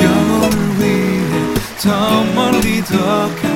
영혼을 위해 더 멀리 더 가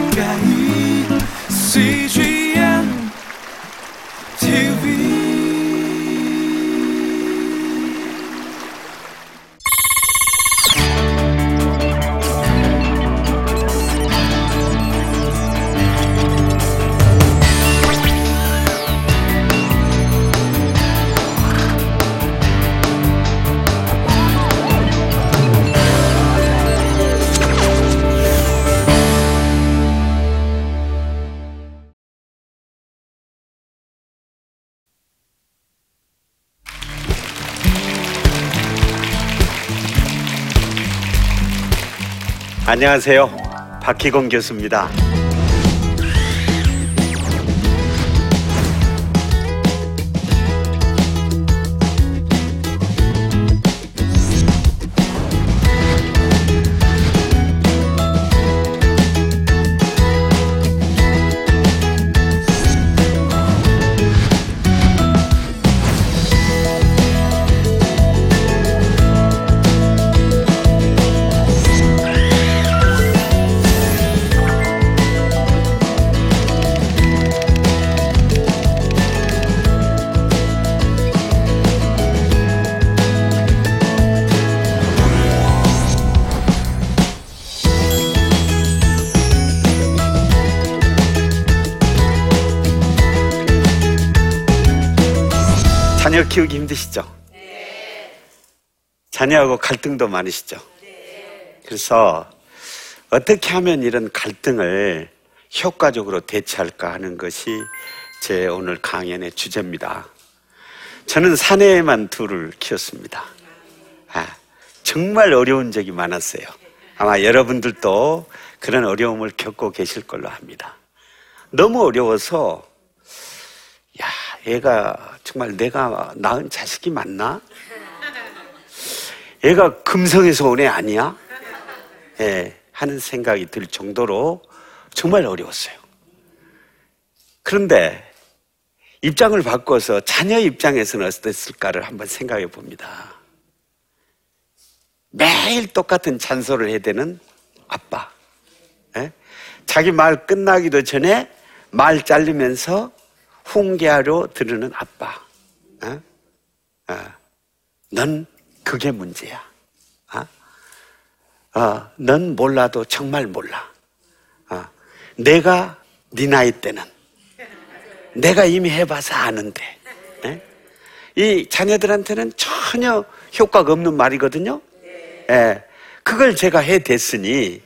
안녕하세요. 박희공 교수입니다. 힘드시죠? 자녀하고 갈등도 많으시죠? 그래서 어떻게 하면 이런 갈등을 효과적으로 대처할까 하는 것이 제 오늘 강연의 주제입니다. 저는 사내에만 둘을 키웠습니다. 아, 정말 어려운 적이 많았어요. 아마 여러분들도 그런 어려움을 겪고 계실 걸로 합니다. 너무 어려워서 야, 얘가 정말 내가 낳은 자식이 맞나? 얘가 금성에서 온 애 아니야? 예, 하는 생각이 들 정도로 정말 어려웠어요. 그런데 입장을 바꿔서 자녀 입장에서는 어땠을까를 한번 생각해 봅니다. 매일 똑같은 잔소리를 해야 되는 아빠. 예? 자기 말 끝나기도 전에 말 잘리면서 훈계하려 들으는 아빠. 어? 어. 넌 그게 문제야. 어? 어, 넌 몰라도 정말 몰라. 어. 내가 네 나이 때는 내가 이미 해봐서 아는데. 예? 이 자녀들한테는 전혀 효과가 없는 말이거든요. 예. 그걸 제가 해댔으니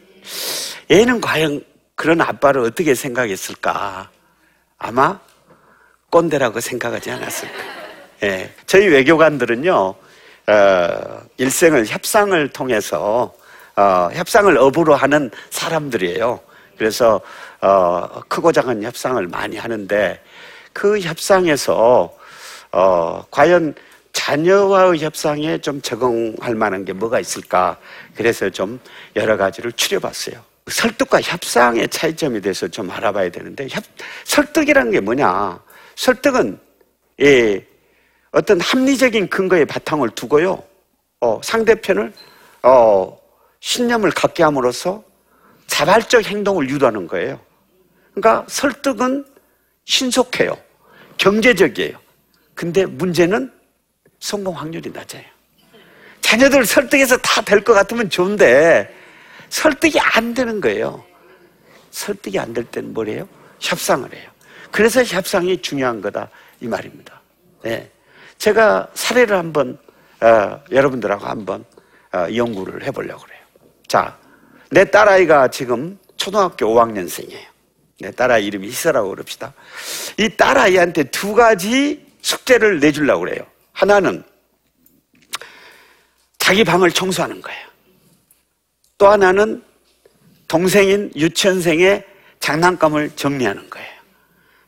얘는 과연 그런 아빠를 어떻게 생각했을까? 아마 꼰대라고 생각하지 않았을까. 예. 저희 외교관들은요, 어, 일생을 협상을 통해서, 어, 협상을 업으로 하는 사람들이에요. 그래서, 어, 크고 작은 협상을 많이 하는데, 그 협상에서, 어, 과연 자녀와의 협상에 좀 적응할 만한 게 뭐가 있을까. 그래서 좀 여러 가지를 추려봤어요. 설득과 협상의 차이점에 대해서 좀 알아봐야 되는데, 협, 설득이라는 게 뭐냐. 설득은 예, 어떤 합리적인 근거의 바탕을 두고요. 어, 상대편을 어, 신념을 갖게 함으로써 자발적 행동을 유도하는 거예요. 그러니까 설득은 신속해요. 경제적이에요. 근데 문제는 성공 확률이 낮아요. 자녀들 설득해서 다 될 것 같으면 좋은데 설득이 안 되는 거예요. 설득이 안 될 때는 뭐래요? 협상을 해요. 그래서 협상이 중요한 거다 이 말입니다. 네. 제가 사례를 한번 어, 여러분들하고 한번 어, 연구를 해보려고 그래요. 자, 내 딸아이가 지금 초등학교 5학년생이에요. 내 딸아이 이름이 희서라고 그럽시다. 이 딸아이한테 두 가지 숙제를 내주려고 그래요. 하나는 자기 방을 청소하는 거예요. 또 하나는 동생인 유치원생의 장난감을 정리하는 거예요.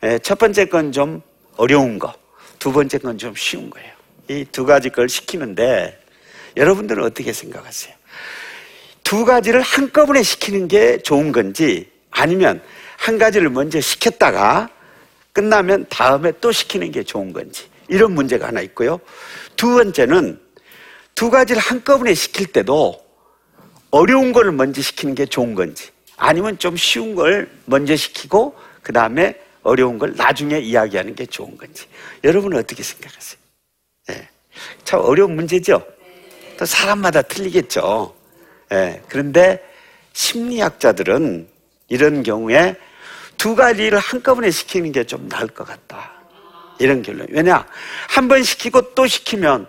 예, 첫 번째 건 좀 어려운 거, 두 번째 건 좀 쉬운 거예요. 이 두 가지 걸 시키는데 여러분들은 어떻게 생각하세요? 두 가지를 한꺼번에 시키는 게 좋은 건지 아니면 한 가지를 먼저 시켰다가 끝나면 다음에 또 시키는 게 좋은 건지 이런 문제가 하나 있고요. 두 번째는 두 가지를 한꺼번에 시킬 때도 어려운 걸 먼저 시키는 게 좋은 건지 아니면 좀 쉬운 걸 먼저 시키고 그 다음에 어려운 걸 나중에 이야기하는 게 좋은 건지 여러분은 어떻게 생각하세요? 예. 참 어려운 문제죠? 또 사람마다 틀리겠죠. 예. 그런데 심리학자들은 이런 경우에 두 가지를 한꺼번에 시키는 게 좀 나을 것 같다. 이런 결론. 왜냐? 한 번 시키고 또 시키면,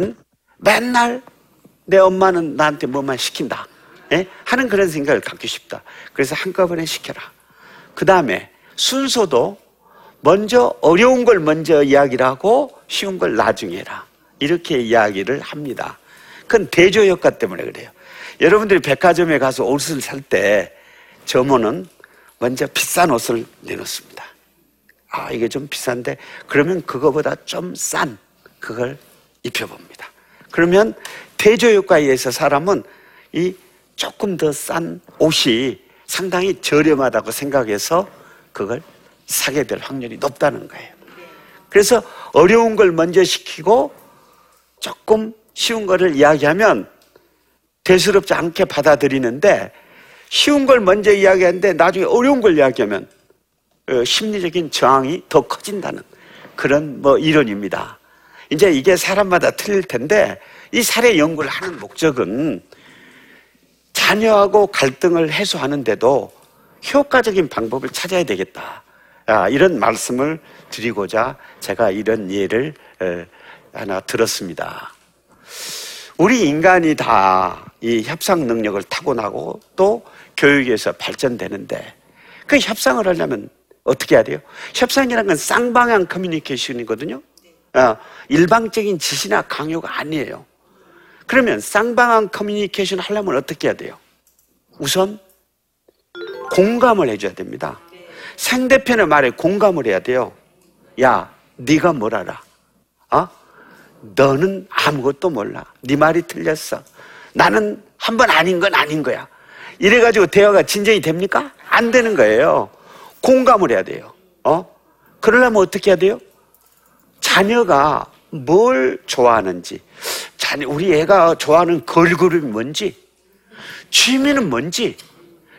응? 맨날 내 엄마는 나한테 뭐만 시킨다. 예? 하는 그런 생각을 갖고 싶다. 그래서 한꺼번에 시켜라. 그 다음에 순서도 먼저 어려운 걸 먼저 이야기를 하고 쉬운 걸 나중에 해라. 이렇게 이야기를 합니다. 그건 대조 효과 때문에 그래요. 여러분들이 백화점에 가서 옷을 살 때 점원은 먼저 비싼 옷을 내놓습니다. 아, 이게 좀 비싼데 그러면 그거보다 좀 싼 그걸 입혀봅니다. 그러면 대조 효과에 의해서 사람은 이 조금 더 싼 옷이 상당히 저렴하다고 생각해서 그걸 사게 될 확률이 높다는 거예요. 그래서 어려운 걸 먼저 시키고 조금 쉬운 거를 이야기하면 대수롭지 않게 받아들이는데 쉬운 걸 먼저 이야기하는데 나중에 어려운 걸 이야기하면 어, 심리적인 저항이 더 커진다는 그런 뭐 이론입니다. 이제 이게 사람마다 틀릴 텐데 이 사례 연구를 하는 목적은 자녀하고 갈등을 해소하는데도 효과적인 방법을 찾아야 되겠다. 아, 이런 말씀을 드리고자 제가 이런 예를 에, 하나 들었습니다. 우리 인간이 다 이 협상 능력을 타고나고 또 교육에서 발전되는데 그 협상을 하려면 어떻게 해야 돼요? 협상이라는 건 쌍방향 커뮤니케이션이거든요. 어, 일방적인 지시나 강요가 아니에요. 그러면 쌍방향 커뮤니케이션 하려면 어떻게 해야 돼요? 우선 공감을 해줘야 됩니다. 상대편의 말에 공감을 해야 돼요. 야, 네가 뭘 알아? 어? 너는 아무것도 몰라. 네 말이 틀렸어. 나는 한 번 아닌 건 아닌 거야. 이래가지고 대화가 진전이 됩니까? 안 되는 거예요. 공감을 해야 돼요. 어? 그러려면 어떻게 해야 돼요? 자녀가 뭘 좋아하는지, 자녀, 우리 애가 좋아하는 걸그룹이 뭔지, 취미는 뭔지,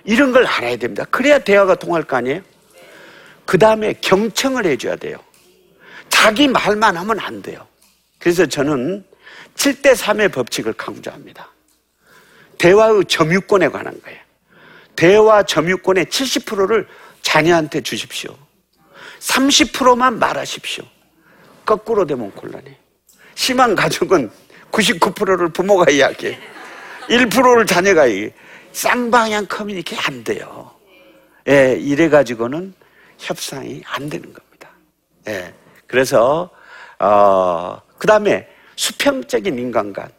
이런 걸 알아야 됩니다. 그래야 대화가 통할 거 아니에요? 그 다음에 경청을 해줘야 돼요. 자기 말만 하면 안 돼요. 그래서 저는 7대3의 법칙을 강조합니다. 대화의 점유권에 관한 거예요. 대화 점유권의 70%를 자녀한테 주십시오. 30%만 말하십시오. 거꾸로 되면 곤란해. 심한 가족은 99%를 부모가 이야기해. 1%를 자녀가 얘기해. 쌍방향 커뮤니케이 안 돼요. 예, 이래 가지고는 협상이 안 되는 겁니다. 예. 그래서, 어, 그 다음에 수평적인 인간관.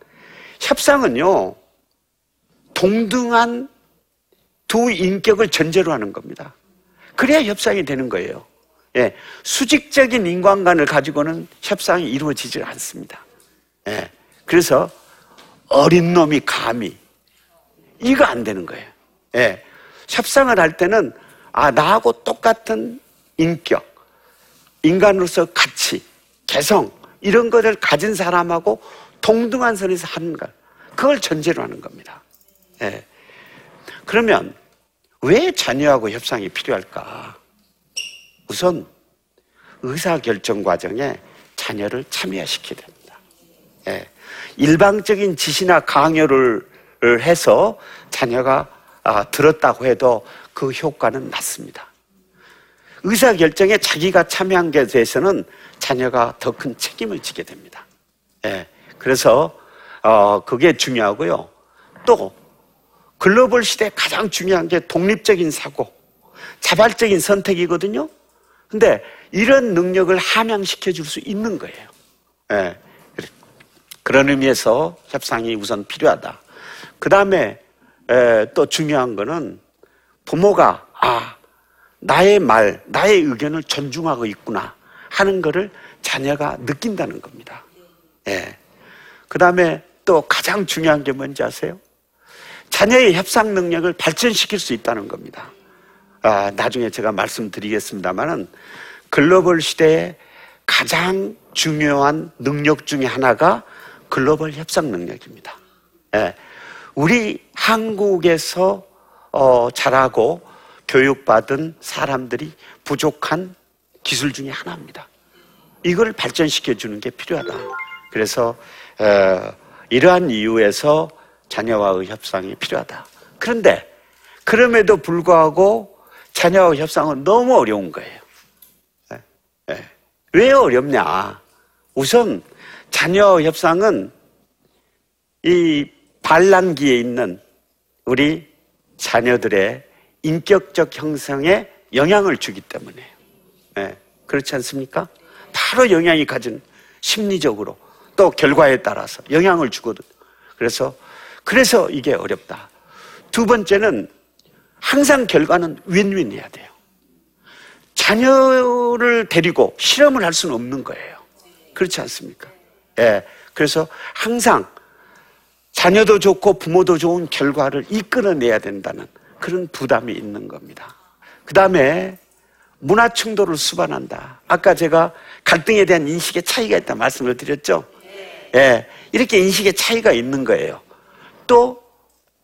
협상은요, 동등한 두 인격을 전제로 하는 겁니다. 그래야 협상이 되는 거예요. 예, 수직적인 인간관을 가지고는 협상이 이루어지질 않습니다. 예, 그래서 어린 놈이 감히 이거 안 되는 거예요. 예, 협상을 할 때는 아 나하고 똑같은 인격, 인간으로서 가치, 개성 이런 것을 가진 사람하고 동등한 선에서 하는 것 그걸 전제로 하는 겁니다. 예. 그러면 왜 자녀하고 협상이 필요할까? 우선 의사결정 과정에 자녀를 참여시켜야 됩니다. 예. 일방적인 지시나 강요를 해서 자녀가 아, 들었다고 해도 그 효과는 낮습니다. 의사 결정에 자기가 참여한 것에 대해서는 자녀가 더 큰 책임을 지게 됩니다. 예. 그래서 어, 그게 중요하고요. 또 글로벌 시대에 가장 중요한 게 독립적인 사고, 자발적인 선택이거든요. 근데 이런 능력을 함양시켜 줄 수 있는 거예요. 예. 그런 의미에서 협상이 우선 필요하다. 그 다음에 또 중요한 거는 부모가 아 나의 말, 나의 의견을 존중하고 있구나 하는 것을 자녀가 느낀다는 겁니다. 예. 그 다음에 또 가장 중요한 게 뭔지 아세요? 자녀의 협상 능력을 발전시킬 수 있다는 겁니다. 아, 나중에 제가 말씀드리겠습니다만은 글로벌 시대에 가장 중요한 능력 중의 하나가 글로벌 협상 능력입니다. 예. 우리 한국에서 어, 자라고 교육받은 사람들이 부족한 기술 중에 하나입니다. 이걸 발전시켜 주는 게 필요하다. 그래서 어, 이러한 이유에서 자녀와의 협상이 필요하다. 그런데 그럼에도 불구하고 자녀와 협상은 너무 어려운 거예요. 예, 예. 왜 어렵냐? 우선 자녀 협상은 이 반란기에 있는 우리 자녀들의 인격적 형성에 영향을 주기 때문에 예, 그렇지 않습니까? 바로 영향이 가진 심리적으로 또 결과에 따라서 영향을 주거든. 그래서 그래서 이게 어렵다. 두 번째는 항상 결과는 윈윈해야 돼요. 자녀를 데리고 실험을 할 수는 없는 거예요. 그렇지 않습니까? 예. 그래서 항상 자녀도 좋고 부모도 좋은 결과를 이끌어내야 된다는 그런 부담이 있는 겁니다. 그 다음에 문화 충돌을 수반한다. 아까 제가 갈등에 대한 인식의 차이가 있다 말씀을 드렸죠? 예. 이렇게 인식의 차이가 있는 거예요. 또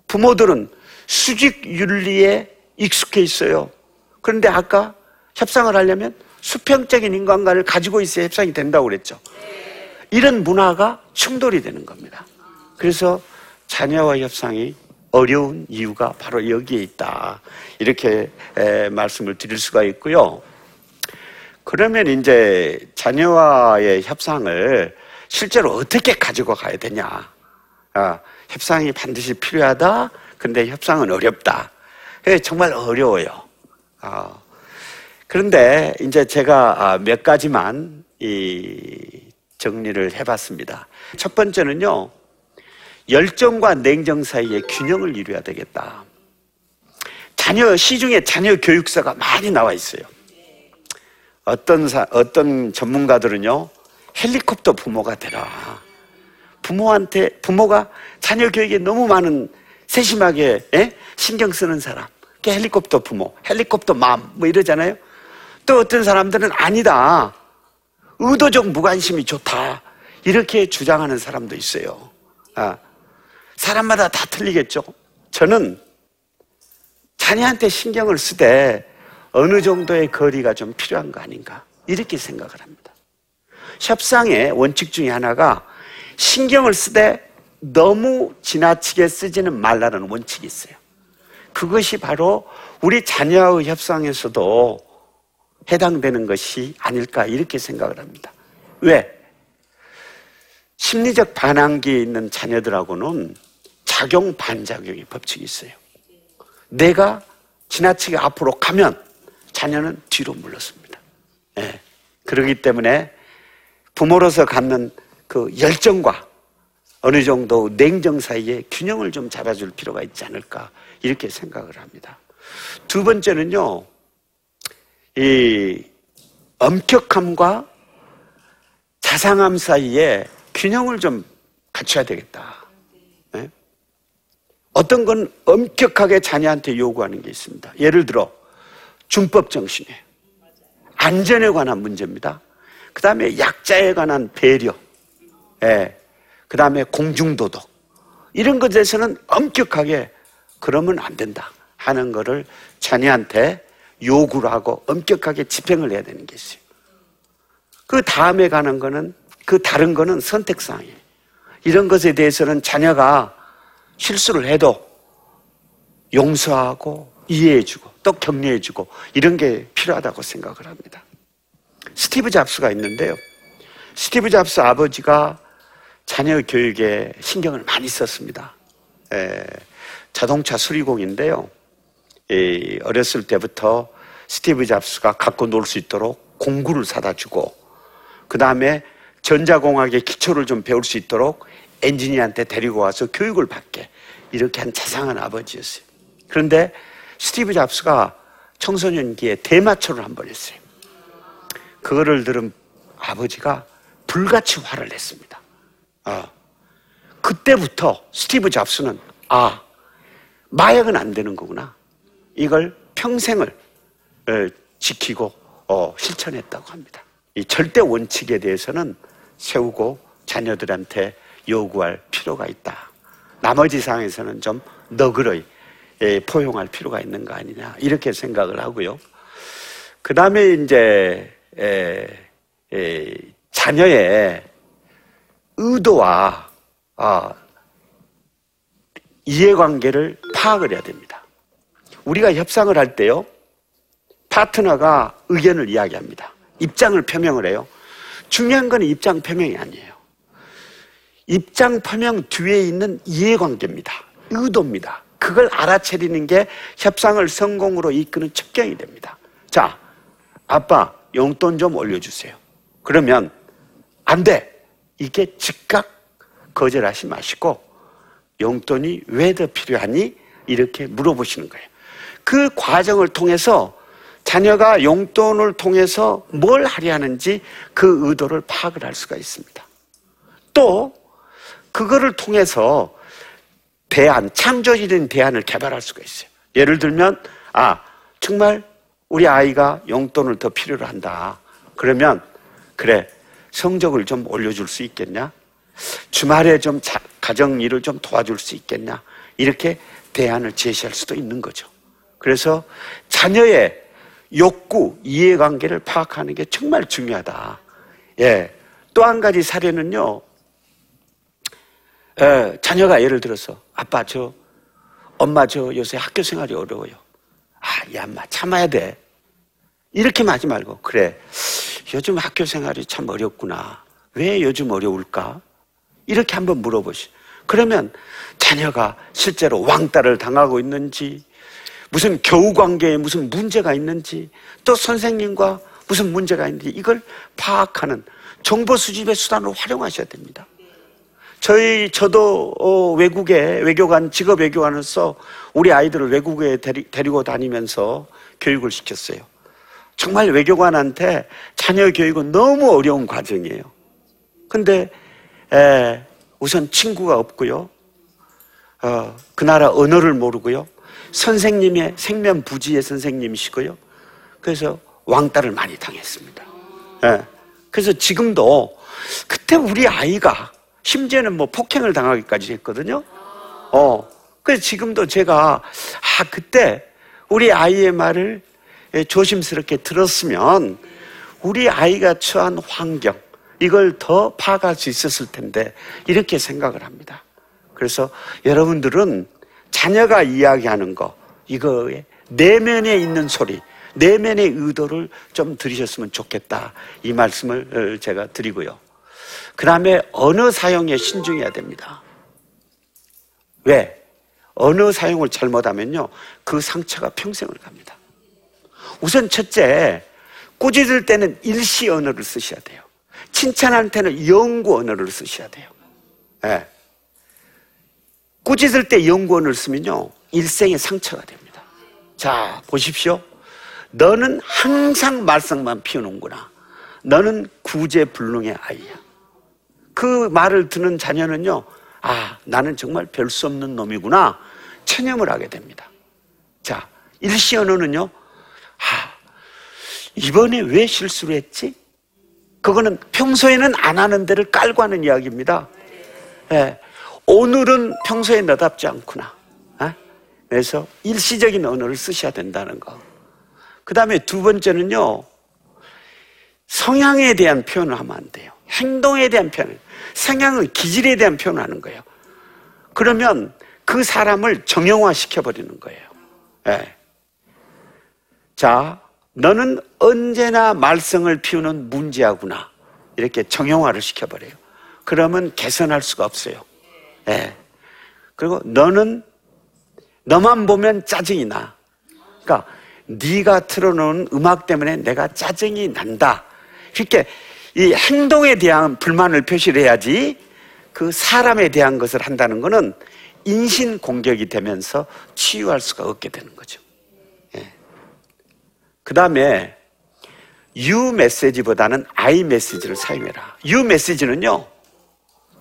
부모들은 수직 윤리에 익숙해 있어요. 그런데 아까 협상을 하려면 수평적인 인간관을 가지고 있어야 협상이 된다고 그랬죠. 이런 문화가 충돌이 되는 겁니다. 그래서 자녀와 협상이 어려운 이유가 바로 여기에 있다. 이렇게 말씀을 드릴 수가 있고요. 그러면 이제 자녀와의 협상을 실제로 어떻게 가지고 가야 되냐. 아, 협상이 반드시 필요하다. 근데 협상은 어렵다. 정말 어려워요. 아, 그런데 이제 제가 아, 몇 가지만 이 정리를 해봤습니다. 첫 번째는요, 열정과 냉정 사이의 균형을 이루어야 되겠다. 자녀, 시중에 자녀 교육서가 많이 나와 있어요. 어떤 사, 어떤 전문가들은요, 헬리콥터 부모가 되라. 부모한테, 부모가 자녀 교육에 너무 많은 세심하게, 에? 신경 쓰는 사람. 헬리콥터 부모, 헬리콥터 맘, 뭐 이러잖아요. 또 어떤 사람들은 아니다. 의도적 무관심이 좋다. 이렇게 주장하는 사람도 있어요. 아, 사람마다 다 틀리겠죠. 저는 자녀한테 신경을 쓰되 어느 정도의 거리가 좀 필요한 거 아닌가. 이렇게 생각을 합니다. 협상의 원칙 중에 하나가 신경을 쓰되 너무 지나치게 쓰지는 말라는 원칙이 있어요. 그것이 바로 우리 자녀의 협상에서도 해당되는 것이 아닐까 이렇게 생각을 합니다. 왜? 심리적 반항기에 있는 자녀들하고는 작용 반작용의 법칙이 있어요. 내가 지나치게 앞으로 가면 자녀는 뒤로 물러섭니다. 네. 그러기 때문에 부모로서 갖는 그 열정과 어느 정도 냉정 사이에 균형을 좀 잡아줄 필요가 있지 않을까 이렇게 생각을 합니다. 두 번째는요, 이 엄격함과 자상함 사이에 균형을 좀 갖춰야 되겠다. 네? 어떤 건 엄격하게 자녀한테 요구하는 게 있습니다. 예를 들어 준법 정신에 안전에 관한 문제입니다. 그 다음에 약자에 관한 배려, 예. 그 다음에 공중도덕 이런 것에서는 엄격하게 그러면 안 된다 하는 것을 자녀한테 요구를 하고 엄격하게 집행을 해야 되는 게 있어요. 그 다음에 가는 거는 그 다른 거는 선택사항이에요. 이런 것에 대해서는 자녀가 실수를 해도 용서하고 이해해주고 또 격려해주고 이런 게 필요하다고 생각을 합니다. 스티브 잡스가 있는데요. 스티브 잡스 아버지가 자녀 교육에 신경을 많이 썼습니다. 에, 자동차 수리공인데요. 어렸을 때부터 스티브 잡스가 갖고 놀 수 있도록 공구를 사다 주고 그 다음에 전자공학의 기초를 좀 배울 수 있도록 엔지니어한테 데리고 와서 교육을 받게 이렇게 한 자상한 아버지였어요. 그런데 스티브 잡스가 청소년기에 대마초를 한 번 했어요. 그거를 들은 아버지가 불같이 화를 냈습니다. 어. 그때부터 스티브 잡스는 아 마약은 안 되는 거구나. 이걸 평생을 지키고 어, 실천했다고 합니다. 이 절대 원칙에 대해서는 세우고 자녀들한테 요구할 필요가 있다. 나머지 상황에서는 좀 너그러이 예, 포용할 필요가 있는 거 아니냐 이렇게 생각을 하고요. 그 다음에 이제 에, 에, 자녀의 의도와 아, 이해관계를 파악을 해야 됩니다. 우리가 협상을 할 때요, 파트너가 의견을 이야기합니다. 입장을 표명을 해요. 중요한 건 입장 표명이 아니에요. 입장 표명 뒤에 있는 이해관계입니다. 의도입니다. 그걸 알아차리는 게 협상을 성공으로 이끄는 첩경이 됩니다. 자, 아빠 용돈 좀 올려주세요. 그러면 안 돼. 이게 즉각 거절하지 마시고 용돈이 왜 더 필요하니? 이렇게 물어보시는 거예요. 그 과정을 통해서 자녀가 용돈을 통해서 뭘 하려 하는지 그 의도를 파악을 할 수가 있습니다. 또 그거를 통해서 대안, 창조적인 대안을 개발할 수가 있어요. 예를 들면 아 정말 우리 아이가 용돈을 더 필요로 한다. 그러면 그래 성적을 좀 올려줄 수 있겠냐? 주말에 좀 자, 가정 일을 좀 도와줄 수 있겠냐? 이렇게 대안을 제시할 수도 있는 거죠. 그래서 자녀의 욕구, 이해관계를 파악하는 게 정말 중요하다. 예. 또 한 가지 사례는요, 예, 자녀가 예를 들어서, 아빠, 저, 엄마, 저 요새 학교 생활이 어려워요. 아, 이 엄마 참아야 돼. 이렇게 하지 말고, 그래. 요즘 학교 생활이 참 어렵구나. 왜 요즘 어려울까? 이렇게 한번 물어보시. 그러면 자녀가 실제로 왕따를 당하고 있는지, 무슨 교우 관계에 무슨 문제가 있는지, 또 선생님과 무슨 문제가 있는지, 이걸 파악하는 정보 수집의 수단으로 활용하셔야 됩니다. 저희, 저도 어, 외국에 외교관, 직업 외교관으로서 우리 아이들을 외국에 데리, 데리고 다니면서 교육을 시켰어요. 정말 외교관한테 자녀 교육은 너무 어려운 과정이에요. 근데 에, 우선 친구가 없고요. 어, 그 나라 언어를 모르고요. 선생님의 생면 부지의 선생님이시고요. 그래서 왕따를 많이 당했습니다. 예. 그래서 지금도 그때 우리 아이가 심지어는 뭐 폭행을 당하기까지 했거든요. 어. 그래서 지금도 제가 아 그때 우리 아이의 말을 조심스럽게 들었으면 우리 아이가 처한 환경 이걸 더 파악할 수 있었을 텐데 이렇게 생각을 합니다. 그래서 여러분들은 자녀가 이야기하는 거 이거에 내면에 있는 소리 내면의 의도를 좀 들으셨으면 좋겠다 이 말씀을 제가 드리고요. 그 다음에 언어 사용에 신중해야 됩니다. 왜? 언어 사용을 잘못하면요 그 상처가 평생을 갑니다. 우선 첫째 꾸짖을 때는 일시 언어를 쓰셔야 돼요. 칭찬할 때는 영구 언어를 쓰셔야 돼요. 네. 꾸짖을 때 영구 언어를 쓰면요 일생의 상처가 됩니다. 자 보십시오. 너는 항상 말썽만 피우는구나. 너는 구제불능의 아이야. 그 말을 듣는 자녀는요, 아, 나는 정말 별 수 없는 놈이구나. 체념을 하게 됩니다. 자, 일시 언어는요, 아, 이번에 왜 실수를 했지? 그거는 평소에는 안 하는 데를 깔고 하는 이야기입니다. 예, 오늘은 평소에 너답지 않구나. 예? 그래서 일시적인 언어를 쓰셔야 된다는 거. 그 다음에 두 번째는요, 성향에 대한 표현을 하면 안 돼요. 행동에 대한 표현. 성향은 기질에 대한 표현을 하는 거예요. 그러면 그 사람을 정형화 시켜버리는 거예요. 예. 자, 너는 언제나 말썽을 피우는 문제하구나. 이렇게 정형화를 시켜버려요. 그러면 개선할 수가 없어요. 예. 그리고 너는 너만 보면 짜증이 나. 그러니까 네가 틀어놓은 음악 때문에 내가 짜증이 난다. 이렇게 이 행동에 대한 불만을 표시를 해야지 그 사람에 대한 것을 한다는 것은 인신 공격이 되면서 치유할 수가 없게 되는 거죠. 예. 그 다음에 유 메시지보다는 아이 메시지를 사용해라. 유 메시지는요,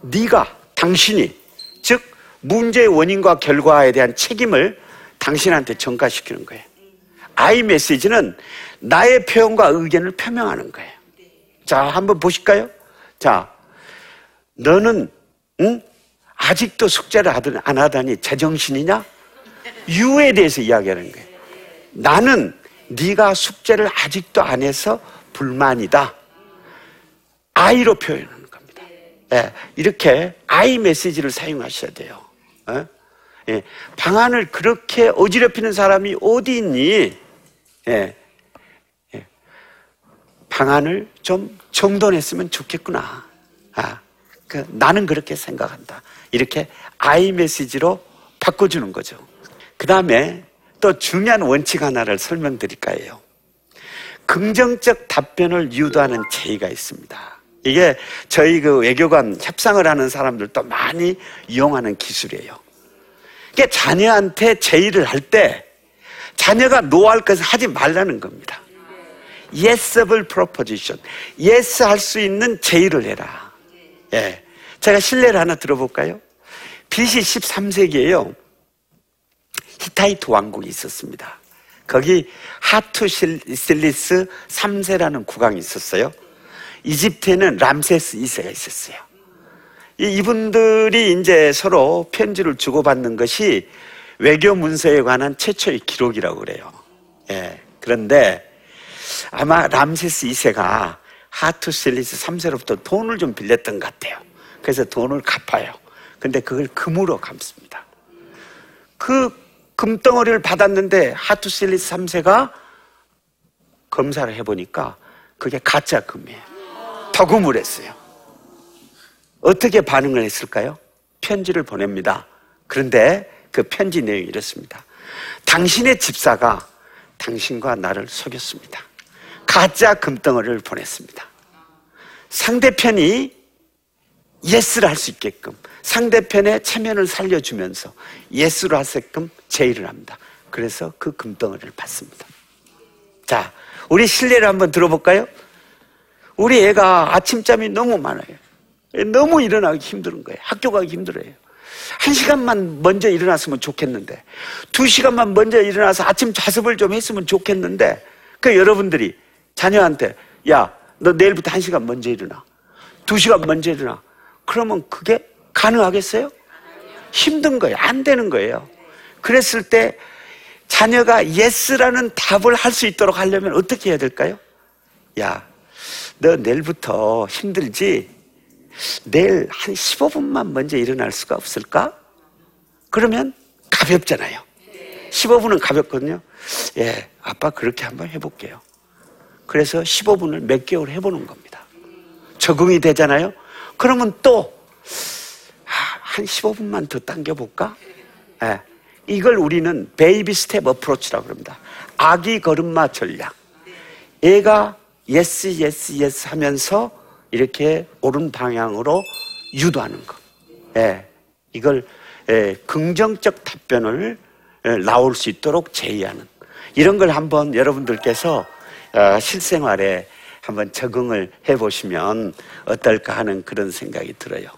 네가 당신이 즉 문제의 원인과 결과에 대한 책임을 당신한테 전가시키는 거예요. 아이 메시지는 나의 표현과 의견을 표명하는 거예요. 자, 한번 보실까요? 자, 너는 응? 아직도 숙제를 하든 안 하다니 제정신이냐? 유에 대해서 이야기하는 거예요. 나는 네가 숙제를 아직도 안 해서 불만이다. 아이로 표현하는 겁니다. 예, 이렇게 아이 메시지를 사용하셔야 돼요. 예? 예, 방안을 그렇게 어지럽히는 사람이 어디 있니? 예, 예. 방안을 좀 정돈했으면 좋겠구나. 아, 그, 나는 그렇게 생각한다. 이렇게 아이 메시지로 바꿔주는 거죠. 그 다음에 또 중요한 원칙 하나를 설명드릴까 해요. 긍정적 답변을 유도하는 제의가 있습니다. 이게 저희 그 외교관 협상을 하는 사람들도 많이 이용하는 기술이에요. 이게 자녀한테 제의를 할 때 자녀가 노할 것을 하지 말라는 겁니다. Yesable proposition. yes 할 수 있는 제의를 해라. 예. 제가 실례를 하나 들어볼까요? BC 13세기에요. 히타이트 왕국이 있었습니다. 거기 하투실리스 3세라는 국왕이 있었어요. 이집트에는 람세스 2세가 있었어요. 이분들이 이제 서로 편지를 주고받는 것이 외교 문서에 관한 최초의 기록이라고 그래요. 예. 그런데 아마 람세스 2세가 하투실리스 3세로부터 돈을 좀 빌렸던 것 같아요. 그래서 돈을 갚아요. 근데 그걸 금으로 갚습니다. 그 금덩어리를 받았는데 하투실리스 3세가 검사를 해보니까 그게 가짜 금이에요. 더금을 했어요. 어떻게 반응을 했을까요? 편지를 보냅니다. 그런데 그 편지 내용이 이렇습니다. 당신의 집사가 당신과 나를 속였습니다. 가짜 금덩어리를 보냈습니다. 상대편이 yes를 할 수 있게끔 상대편의 체면을 살려주면서 yes로 하게끔 제의를 합니다. 그래서 그 금덩어리를 받습니다. 자, 우리 실례를 한번 들어볼까요? 우리 애가 아침잠이 너무 많아요. 너무 일어나기 힘든 거예요. 학교 가기 힘들어요. 한 시간만 먼저 일어났으면 좋겠는데, 두 시간만 먼저 일어나서 아침 자습을 좀 했으면 좋겠는데, 그 여러분들이 자녀한테, 야, 너 내일부터 한 시간 먼저 일어나. 두 시간 먼저 일어나. 그러면 그게 가능하겠어요? 힘든 거예요. 안 되는 거예요. 그랬을 때 자녀가 yes라는 답을 할 수 있도록 하려면 어떻게 해야 될까요? 야, 너 내일부터 힘들지? 내일 한 15분만 먼저 일어날 수가 없을까? 그러면 가볍잖아요. 15분은 가볍거든요. 예, 아빠 그렇게 한번 해볼게요. 그래서 15분을 몇 개월 해보는 겁니다. 적응이 되잖아요. 그러면 또, 한 15분만 더 당겨볼까? 예, 이걸 우리는 baby step approach라고 합니다. 아기 걸음마 전략. 애가 yes, yes, yes 하면서 이렇게 옳은 방향으로 유도하는 것. 예, 이걸 예, 긍정적 답변을 예, 나올 수 있도록 제의하는 이런 걸 한번 여러분들께서 어, 실생활에 한번 적용을 해보시면 어떨까 하는 그런 생각이 들어요.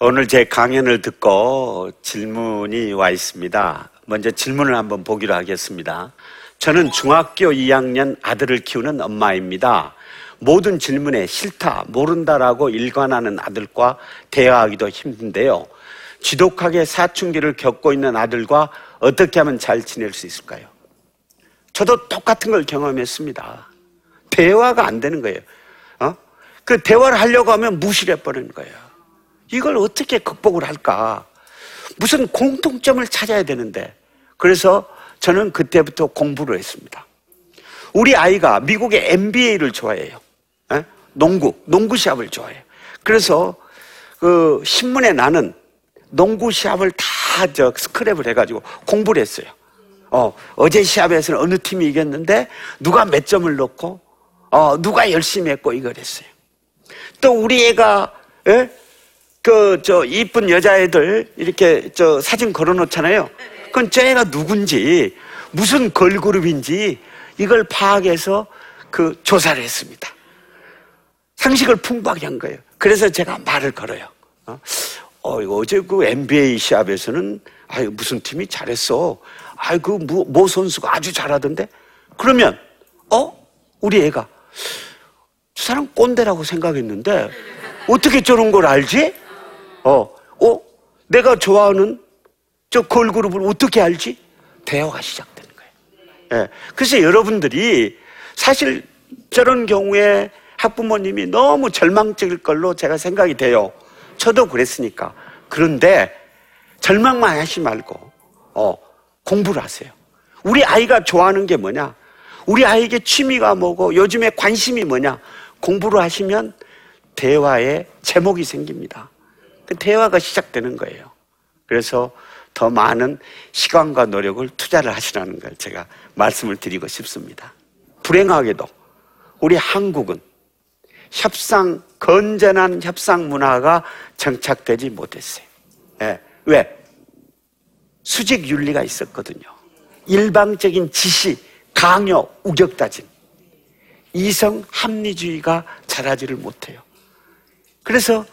오늘 제 강연을 듣고 질문이 와 있습니다. 먼저 질문을 한번 보기로 하겠습니다. 저는 중학교 2학년 아들을 키우는 엄마입니다. 모든 질문에 싫다, 모른다라고 일관하는 아들과 대화하기도 힘든데요. 지독하게 사춘기를 겪고 있는 아들과 어떻게 하면 잘 지낼 수 있을까요? 저도 똑같은 걸 경험했습니다. 대화가 안 되는 거예요. 어? 그 대화를 하려고 하면 무시를 해버리는 거예요. 이걸 어떻게 극복을 할까? 무슨 공통점을 찾아야 되는데. 그래서 저는 그때부터 공부를 했습니다. 우리 아이가 미국의 NBA를 좋아해요. 에? 농구, 농구 시합을 좋아해요. 그래서 그 신문에 나는 농구 시합을 다 저 스크랩을 해가지고 공부를 했어요. 어, 어제 시합에서는 어느 팀이 이겼는데 누가 몇 점을 넣고 어, 누가 열심히 했고 이걸 했어요. 또 우리 애가 에? 그, 저, 이쁜 여자애들 이렇게 저 사진 걸어 놓잖아요. 그건 저 애가 누군지, 무슨 걸그룹인지 이걸 파악해서 그 조사를 했습니다. 상식을 풍부하게 한 거예요. 그래서 제가 말을 걸어요. 어, 어 이거 어제 그 NBA 시합에서는 아유 무슨 팀이 잘했어. 아유 그모 모 선수가 아주 잘하던데. 그러면 어 우리 애가 저 사람 꼰대라고 생각했는데 어떻게 저런 걸 알지? 어, 어 내가 좋아하는 저 걸그룹을 어떻게 알지? 대화가 시작되는 거예요. 예. 그래서 여러분들이 사실 저런 경우에 학부모님이 너무 절망적일 걸로 제가 생각이 돼요. 저도 그랬으니까. 그런데 절망만 하지 말고, 어, 공부를 하세요. 우리 아이가 좋아하는 게 뭐냐? 우리 아이에게 취미가 뭐고 요즘에 관심이 뭐냐? 공부를 하시면 대화에 제목이 생깁니다. 그 대화가 시작되는 거예요. 그래서 더 많은 시간과 노력을 투자를 하시라는 걸 제가 말씀을 드리고 싶습니다. 불행하게도 우리 한국은 협상, 건전한 협상 문화가 정착되지 못했어요. 예. 왜? 수직 윤리가 있었거든요. 일방적인 지시, 강요, 우격다짐. 이성 합리주의가 자라지를 못해요. 그래서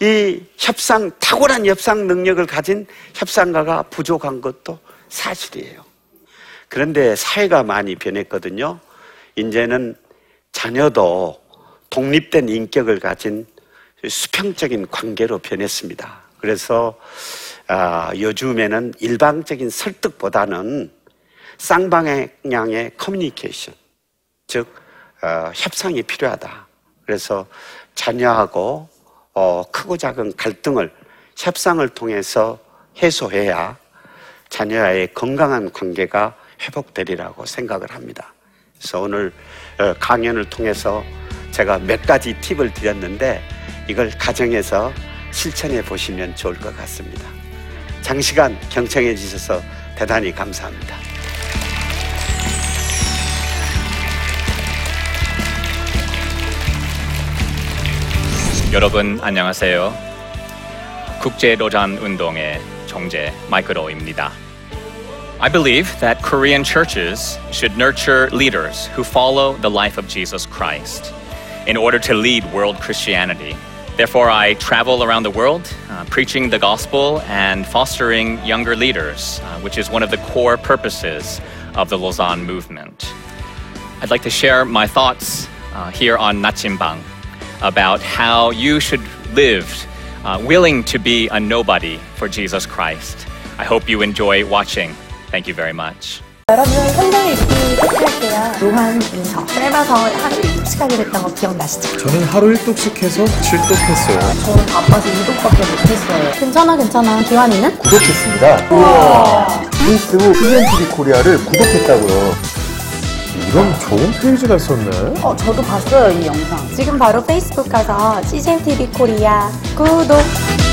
이 협상, 탁월한 협상 능력을 가진 협상가가 부족한 것도 사실이에요. 그런데 사회가 많이 변했거든요. 이제는 자녀도 독립된 인격을 가진 수평적인 관계로 변했습니다. 그래서 아, 요즘에는 일방적인 설득보다는 쌍방향의 커뮤니케이션, 즉 어, 협상이 필요하다. 그래서 자녀하고 어, 크고 작은 갈등을 협상을 통해서 해소해야 자녀와의 건강한 관계가 회복되리라고 생각을 합니다. 그래서 오늘 어, 강연을 통해서 제가 몇 가지 팁을 드렸는데 이걸 가정에서 실천해 보시면 좋을 것 같습니다. 장시간 경청해 주셔서 대단히 감사합니다. 여러분 안녕하세요. 국제 로잔 운동의 정제 마이크로입니다. I believe that Korean churches should nurture leaders who follow the life of Jesus Christ in order to lead world Christianity. Therefore, I travel around the world uh, preaching the gospel and fostering younger leaders, uh, which is one of the core purposes of the Lausanne movement. I'd like to share my thoughts uh, here on Nachimbang About how you should live uh, willing to be a nobody for Jesus Christ. I hope you enjoy watching. Thank you very much. 여러분 성경 읽기 테스트할게요. 로한 인서 짧아서 하루 일찍 하게 됐던 거 기억나시죠? 저는 하루 1독씩 해서 7독했어요. 저는 바빠서 2독밖에 못했어요. 괜찮아 괜찮아. 기환이는? 구독했습니다. 페이스북 PNTV 코리아를 구독했다고요. 이런 좋은 페이지가 있었네. 어 저도 봤어요 이 영상. 지금 바로 페이스북 가서 CCTV 코리아 구독.